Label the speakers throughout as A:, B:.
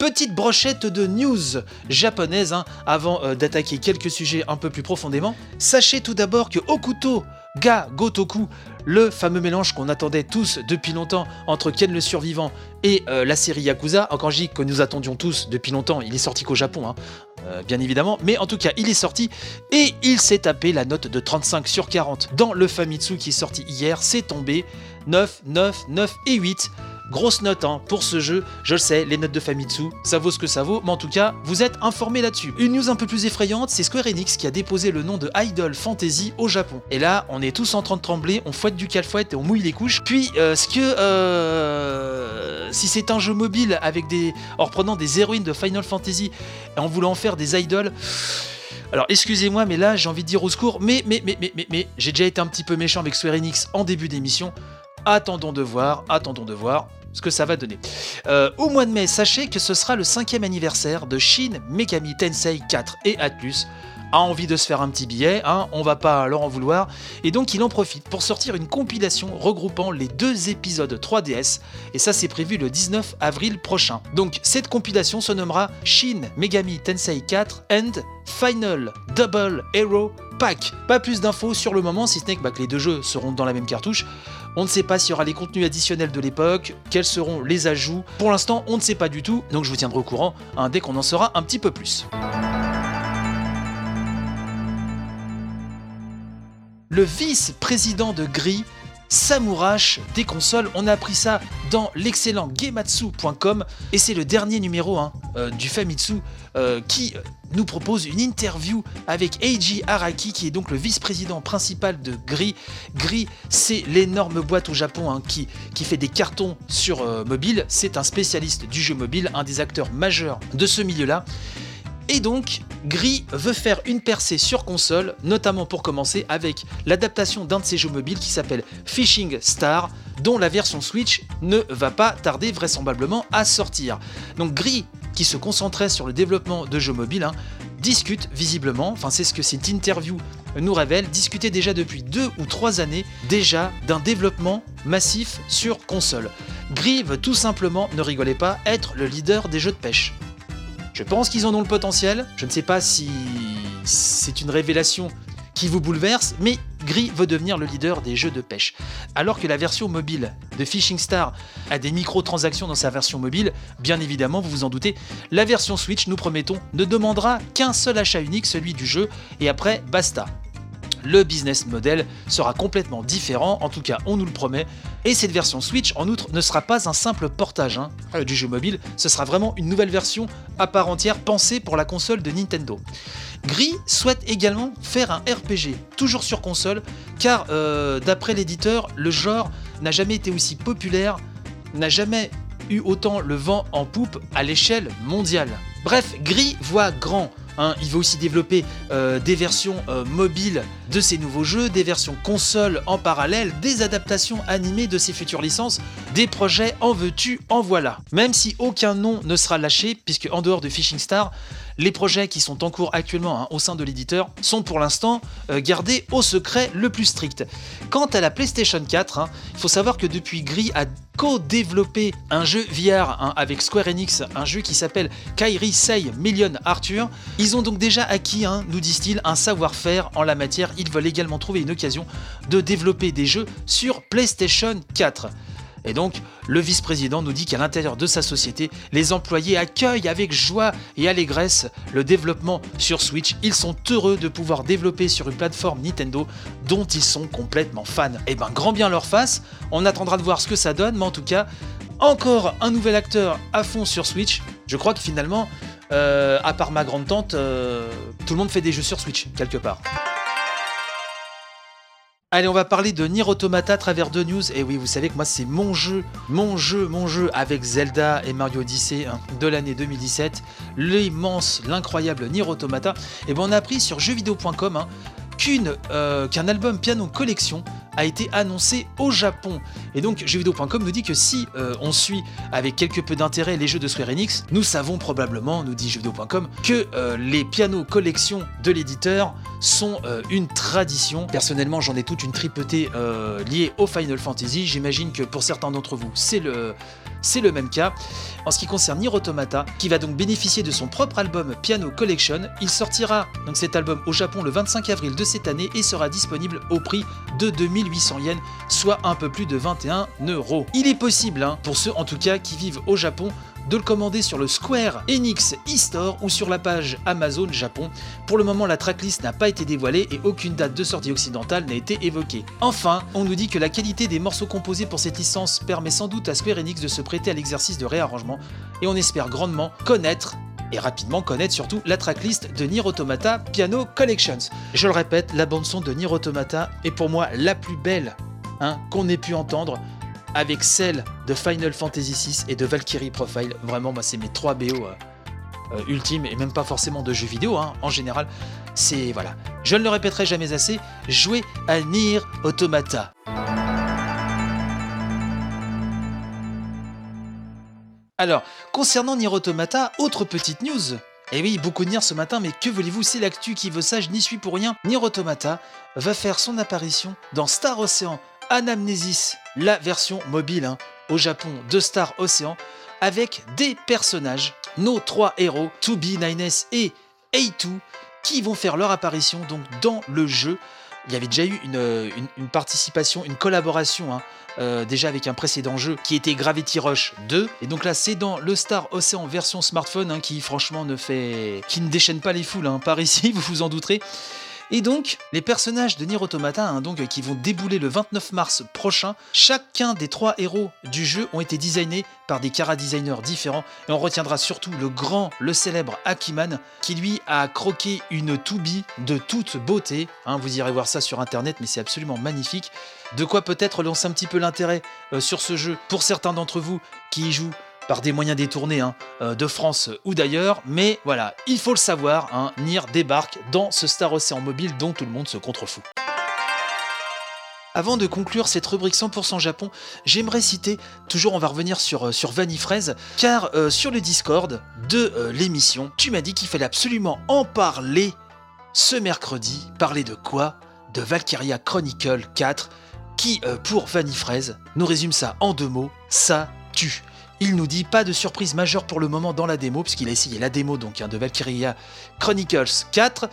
A: Petite brochette de news japonaise hein, avant euh, d'attaquer quelques sujets un peu plus profondément. Sachez tout d'abord que Okuto Ga Gotoku, le fameux mélange qu'on attendait tous depuis longtemps entre Ken le survivant et euh, la série Yakuza, encore je dis que nous attendions tous depuis longtemps, il est sorti qu'au Japon, hein, euh, bien évidemment, mais en tout cas il est sorti et il s'est tapé la note de 35 sur 40. Dans le Famitsu qui est sorti hier, c'est tombé 9, 9, 9 et 8. Grosse note hein, pour ce jeu, je le sais, les notes de Famitsu, ça vaut ce que ça vaut, mais en tout cas, vous êtes informés là-dessus. Une news un peu plus effrayante, c'est Square Enix qui a déposé le nom de Idol Fantasy au Japon. Et là, on est tous en train de trembler, on fouette du calfouette et on mouille les couches. Puis, euh, ce que... Euh, si c'est un jeu mobile avec des... en reprenant des héroïnes de Final Fantasy et en voulant faire des idols... Alors excusez-moi, mais là j'ai envie de dire au secours, mais mais mais mais, mais j'ai déjà été un petit peu méchant avec Square Enix en début d'émission. Attendons de voir, attendons de voir ce que ça va donner. Euh, au mois de mai, sachez que ce sera le cinquième anniversaire de Shin Megami Tensei 4 et Atlus a envie de se faire un petit billet, hein, on va pas leur en vouloir, et donc il en profite pour sortir une compilation regroupant les deux épisodes 3DS, et ça c'est prévu le 19 avril prochain. Donc cette compilation se nommera Shin Megami Tensei 4 and Final Double Hero Pack. Pas plus d'infos sur le moment, si ce n'est que, bah, que les deux jeux seront dans la même cartouche. On ne sait pas s'il y aura les contenus additionnels de l'époque, quels seront les ajouts. Pour l'instant, on ne sait pas du tout, donc je vous tiendrai au courant hein, dès qu'on en saura un petit peu plus. Le vice-président de Gris s'amourache des consoles. On a appris ça dans l'excellent Gematsu.com et c'est le dernier numéro hein, euh, du Famitsu euh, qui nous propose une interview avec Eiji Araki qui est donc le vice-président principal de Gris. Gris, c'est l'énorme boîte au Japon hein, qui, fait des cartons sur euh, mobile. C'est un spécialiste du jeu mobile, un des acteurs majeurs de ce milieu-là. Et donc, Gris veut faire une percée sur console, notamment pour commencer avec l'adaptation d'un de ses jeux mobiles qui s'appelle Fishing Star, dont la version Switch ne va pas tarder vraisemblablement à sortir. Donc Gris, qui se concentrait sur le développement de jeux mobiles, hein, discute visiblement, enfin c'est ce que cette interview nous révèle, discutait déjà depuis deux ou trois années déjà d'un développement massif sur console. Gris veut tout simplement, ne rigolez pas, être le leader des jeux de pêche. Je pense qu'ils en ont le potentiel. Je ne sais pas si c'est une révélation qui vous bouleverse, mais Gris veut devenir le leader des jeux de pêche. Alors que la version mobile de Fishing Star a des microtransactions dans sa version mobile, bien évidemment, vous vous en doutez, la version Switch, nous promettons, ne demandera qu'un seul achat unique, celui du jeu, et après, basta le business model sera complètement différent, en tout cas on nous le promet, et cette version Switch en outre ne sera pas un simple portage hein, euh, du jeu mobile, ce sera vraiment une nouvelle version à part entière pensée pour la console de Nintendo. Gris souhaite également faire un RPG, toujours sur console, car euh, d'après l'éditeur, le genre n'a jamais été aussi populaire, n'a jamais eu autant le vent en poupe à l'échelle mondiale. Bref, Gris voit grand Hein, il va aussi développer euh, des versions euh, mobiles de ses nouveaux jeux, des versions console en parallèle, des adaptations animées de ses futures licences, des projets en veux-tu, en voilà. Même si aucun nom ne sera lâché, puisque en dehors de Fishing Star, les projets qui sont en cours actuellement hein, au sein de l'éditeur sont pour l'instant euh, gardés au secret le plus strict. Quant à la PlayStation 4, hein, il faut savoir que depuis Gris a co-développé un jeu VR hein, avec Square Enix, un jeu qui s'appelle Kairi Sei Million Arthur. Ils ont donc déjà acquis, nous disent-ils, un savoir-faire en la matière. Ils veulent également trouver une occasion de développer des jeux sur PlayStation 4. Et donc, le vice-président nous dit qu'à l'intérieur de sa société, les employés accueillent avec joie et allégresse le développement sur Switch. Ils sont heureux de pouvoir développer sur une plateforme Nintendo dont ils sont complètement fans. Et eh ben, grand bien leur face, on attendra de voir ce que ça donne, mais en tout cas, encore un nouvel acteur à fond sur Switch. Je crois que finalement, euh, à part ma grande tante, euh, tout le monde fait des jeux sur Switch, quelque part. Allez, on va parler de Nier Automata à travers deux news. Et oui, vous savez que moi, c'est mon jeu, mon jeu, mon jeu avec Zelda et Mario Odyssey hein, de l'année 2017. L'immense, l'incroyable Nier Automata. Et ben, on a appris sur jeuxvideo.com hein, euh, qu'un album piano collection a été annoncé au Japon. Et donc jeuxvideo.com nous dit que si euh, on suit avec quelque peu d'intérêt les jeux de Square Enix, nous savons probablement, nous dit jeuxvideo.com, que euh, les pianos collection de l'éditeur sont une tradition. Personnellement, j'en ai toute une tripotée liée au Final Fantasy. J'imagine que pour certains d'entre vous, c'est le c'est le même cas. En ce qui concerne Nier Automata, qui va donc bénéficier de son propre album Piano Collection, il sortira donc cet album au Japon le 25 avril de cette année et sera disponible au prix de 2800 yens, soit un peu plus de 21 euros. Il est possible, hein, pour ceux en tout cas qui vivent au Japon, de le commander sur le Square Enix e-store ou sur la page Amazon Japon. Pour le moment, la tracklist n'a pas été dévoilée et aucune date de sortie occidentale n'a été évoquée. Enfin, on nous dit que la qualité des morceaux composés pour cette licence permet sans doute à Square Enix de se prêter à l'exercice de réarrangement et on espère grandement connaître et rapidement connaître surtout la tracklist de Nier Automata Piano Collections. Je le répète, la bande son de Nier Automata est pour moi la plus belle hein, qu'on ait pu entendre avec celle de Final Fantasy VI et de Valkyrie Profile. Vraiment, moi, c'est mes trois BO euh, euh, ultimes et même pas forcément de jeux vidéo. Hein. En général, c'est voilà. Je ne le répéterai jamais assez. Jouez à Nier Automata. Alors, concernant Nier Automata, autre petite news. Eh oui, beaucoup de Nier ce matin, mais que voulez-vous, c'est l'actu qui veut ça, je n'y suis pour rien. Nier Automata va faire son apparition dans Star Ocean Anamnesis, la version mobile hein, au Japon de Star Ocean, avec des personnages, nos trois héros, 2B, 9S et A2, qui vont faire leur apparition donc dans le jeu. Il y avait déjà eu une, participation, une collaboration hein, euh, déjà avec un précédent jeu qui était Gravity Rush 2. Et donc là, c'est dans le Star Ocean version smartphone hein, qui, franchement, ne fait. qui ne déchaîne pas les foules par ici, vous vous en douterez. Et donc, les personnages de Nier Automata, hein, donc, qui vont débouler le 29 mars prochain, chacun des trois héros du jeu ont été designés par des cara designers différents. Et on retiendra surtout le grand, le célèbre Akiman, qui lui a croqué une Toubi de toute beauté. Hein, vous irez voir ça sur internet, mais c'est absolument magnifique. De quoi peut-être lancer un petit peu l'intérêt euh, sur ce jeu pour certains d'entre vous qui y jouent par des moyens détournés hein, euh, de France ou d'ailleurs, mais voilà, il faut le savoir, hein, Nier débarque dans ce Star Ocean mobile dont tout le monde se contrefout. Avant de conclure cette rubrique 100% Japon, j'aimerais citer, toujours on va revenir sur, euh, sur Vanifraise, car euh, sur le Discord de l'émission, tu m'as dit qu'il fallait absolument en parler ce mercredi. Parler de quoi? De Valkyria Chronicle 4, qui, pour Vanifraise, nous résume ça en deux mots, ça tue. Il nous dit pas de surprise majeure pour le moment dans la démo, puisqu'il a essayé la démo donc hein, de Valkyria Chronicles 4.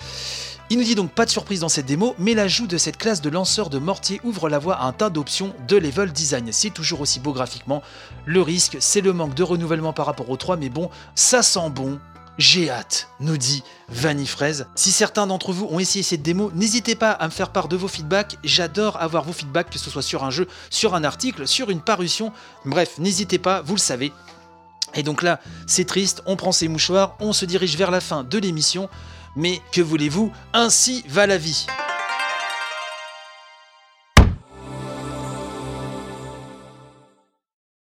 A: Il nous dit donc pas de surprise dans cette démo, mais l'ajout de cette classe de lanceurs de mortier ouvre la voie à un tas d'options de level design. C'est toujours aussi beau graphiquement. Le risque, c'est le manque de renouvellement par rapport au 3, mais bon, ça sent bon, j'ai hâte, nous dit Vanifraise. Si certains d'entre vous ont essayé cette démo, n'hésitez pas à me faire part de vos feedbacks. J'adore avoir vos feedbacks, que ce soit sur un jeu, sur un article, sur une parution. Bref, n'hésitez pas, vous le savez. Et donc là, c'est triste, on prend ses mouchoirs, on se dirige vers la fin de l'émission. Mais que voulez-vous, ainsi va la vie.